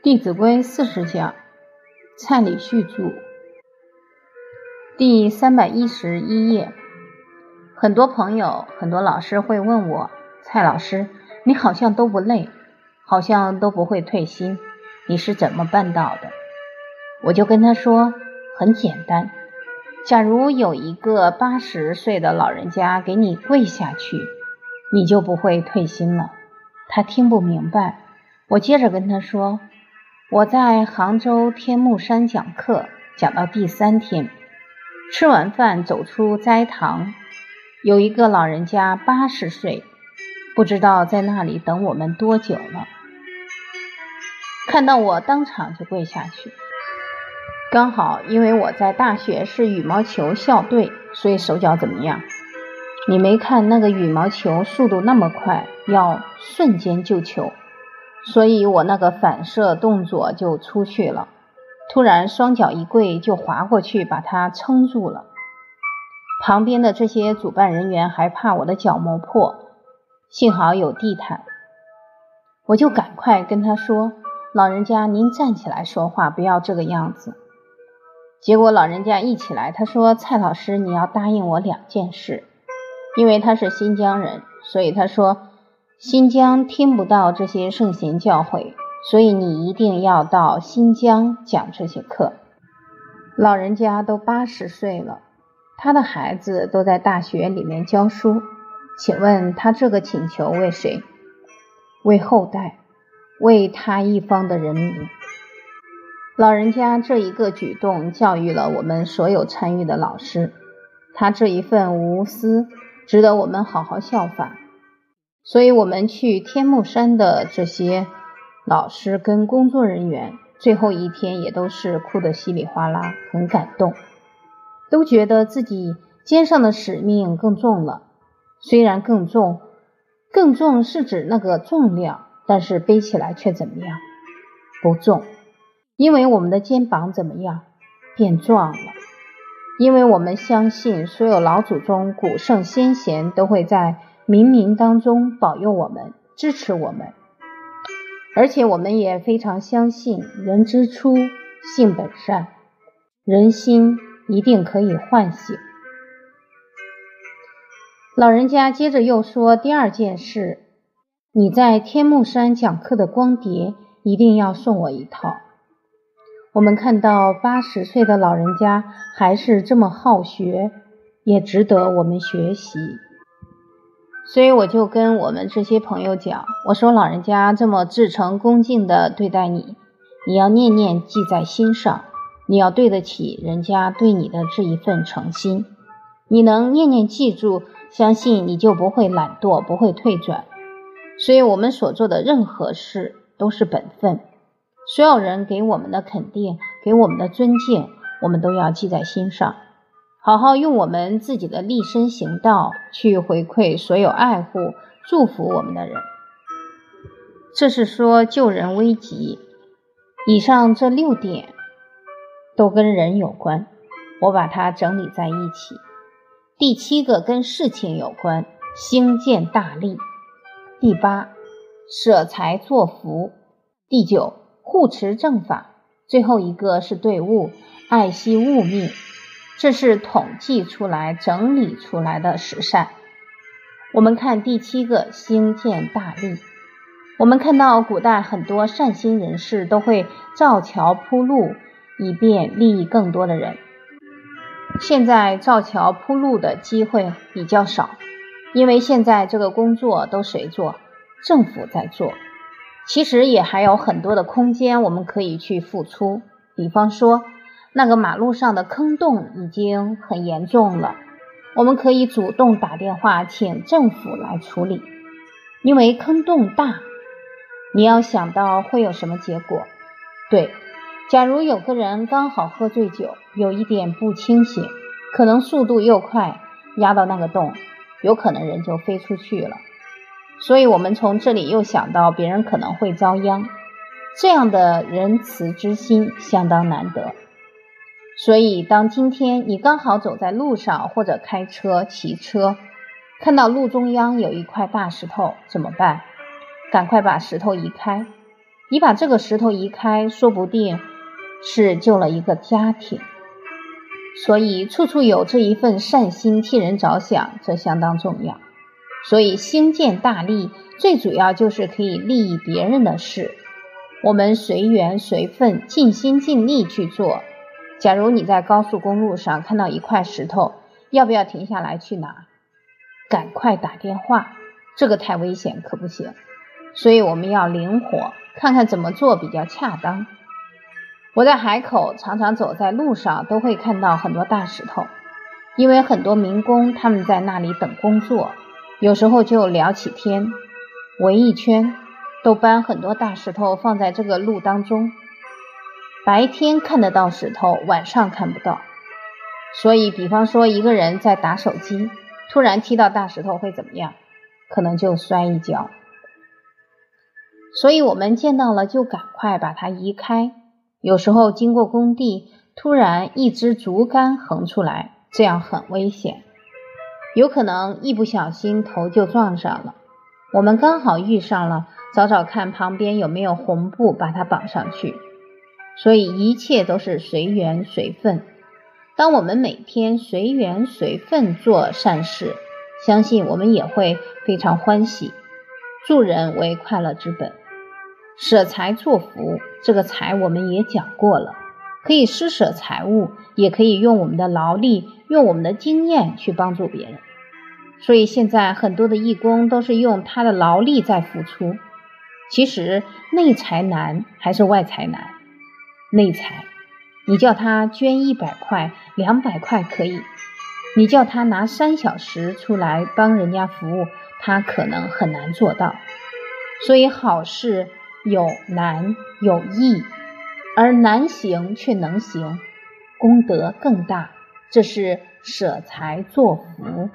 《弟子规》四十讲，蔡礼旭著，第三百一十一页。很多朋友、很多老师会问我：“蔡老师，你好像都不累，好像都不会退心，你是怎么办到的？”我就跟他说：“很简单，假如有一个八十岁的老人家给你跪下去，你就不会退心了。”他听不明白，我接着跟他说。我在杭州天目山讲课，讲到第三天，吃完饭走出斋堂，有一个老人家八十岁，不知道在那里等我们多久了。看到我当场就跪下去，刚好因为我在大学是羽毛球校队，所以手脚怎么样？你没看那个羽毛球速度那么快，要瞬间救球。所以我那个反射动作就出去了，突然双脚一跪就滑过去，把它撑住了。旁边的这些主办人员还怕我的脚磨破，幸好有地毯，我就赶快跟他说：“老人家，您站起来说话，不要这个样子。”结果老人家一起来，他说：“蔡老师，你要答应我两件事，因为他是新疆人，所以他说。”新疆听不到这些圣贤教诲，所以你一定要到新疆讲这些课。老人家都八十岁了，他的孩子都在大学里面教书。请问他这个请求为谁？为后代，为他一方的人民。老人家这一个举动教育了我们所有参与的老师，他这一份无私值得我们好好效法。所以，我们去天目山的这些老师跟工作人员，最后一天也都是哭得稀里哗啦，很感动，都觉得自己肩上的使命更重了。虽然更重，更重是指那个重量，但是背起来却怎么样？不重，因为我们的肩膀怎么样？变壮了。因为我们相信，所有老祖宗、古圣先贤都会在。冥冥当中保佑我们，支持我们，而且我们也非常相信人之初性本善，人心一定可以唤醒。老人家接着又说第二件事，你在天目山讲课的光碟一定要送我一套。我们看到八十岁的老人家还是这么好学，也值得我们学习。所以我就跟我们这些朋友讲，我说老人家这么至诚恭敬的对待你，你要念念记在心上，你要对得起人家对你的这一份诚心。你能念念记住，相信你就不会懒惰，不会退转。所以我们所做的任何事都是本分，所有人给我们的肯定，给我们的尊敬，我们都要记在心上。好好用我们自己的立身行道去回馈所有爱护、祝福我们的人。这是说救人危急。以上这六点都跟人有关，我把它整理在一起。第七个跟事情有关，兴建大利。第八，舍财作福。第九，护持正法。最后一个是对物，爱惜物命。这是统计出来、整理出来的十善。我们看第七个兴建大利。我们看到古代很多善心人士都会造桥铺路，以便利益更多的人。现在造桥铺路的机会比较少，因为现在这个工作都谁做？政府在做。其实也还有很多的空间，我们可以去付出。比方说。那个马路上的坑洞已经很严重了，我们可以主动打电话请政府来处理，因为坑洞大，你要想到会有什么结果？对，假如有个人刚好喝醉酒，有一点不清醒，可能速度又快，压到那个洞，有可能人就飞出去了。所以我们从这里又想到别人可能会遭殃，这样的仁慈之心相当难得。所以，当今天你刚好走在路上，或者开车、骑车，看到路中央有一块大石头，怎么办？赶快把石头移开。你把这个石头移开，说不定是救了一个家庭。所以，处处有这一份善心，替人着想，这相当重要。所以，兴建大利，最主要就是可以利益别人的事。我们随缘随份，尽心尽力去做。假如你在高速公路上看到一块石头，要不要停下来去拿？赶快打电话，这个太危险，可不行。所以我们要灵活，看看怎么做比较恰当。我在海口常常走在路上，都会看到很多大石头，因为很多民工他们在那里等工作，有时候就聊起天，围一圈，都搬很多大石头放在这个路当中。白天看得到石头，晚上看不到。所以，比方说一个人在打手机，突然踢到大石头会怎么样？可能就摔一跤。所以我们见到了就赶快把它移开。有时候经过工地，突然一支竹竿横出来，这样很危险，有可能一不小心头就撞上了。我们刚好遇上了，找找看旁边有没有红布把它绑上去。所以一切都是随缘随分。当我们每天随缘随分做善事，相信我们也会非常欢喜。助人为快乐之本。舍财作福，这个财我们也讲过了，可以施舍财物，也可以用我们的劳力，用我们的经验去帮助别人。所以现在很多的义工都是用他的劳力在付出。其实内财难还是外财难？内财，你叫他捐一百块、两百块可以，你叫他拿三小时出来帮人家服务，他可能很难做到。所以好事。有难有易，而难行却能行，功德更大。这是舍财作福。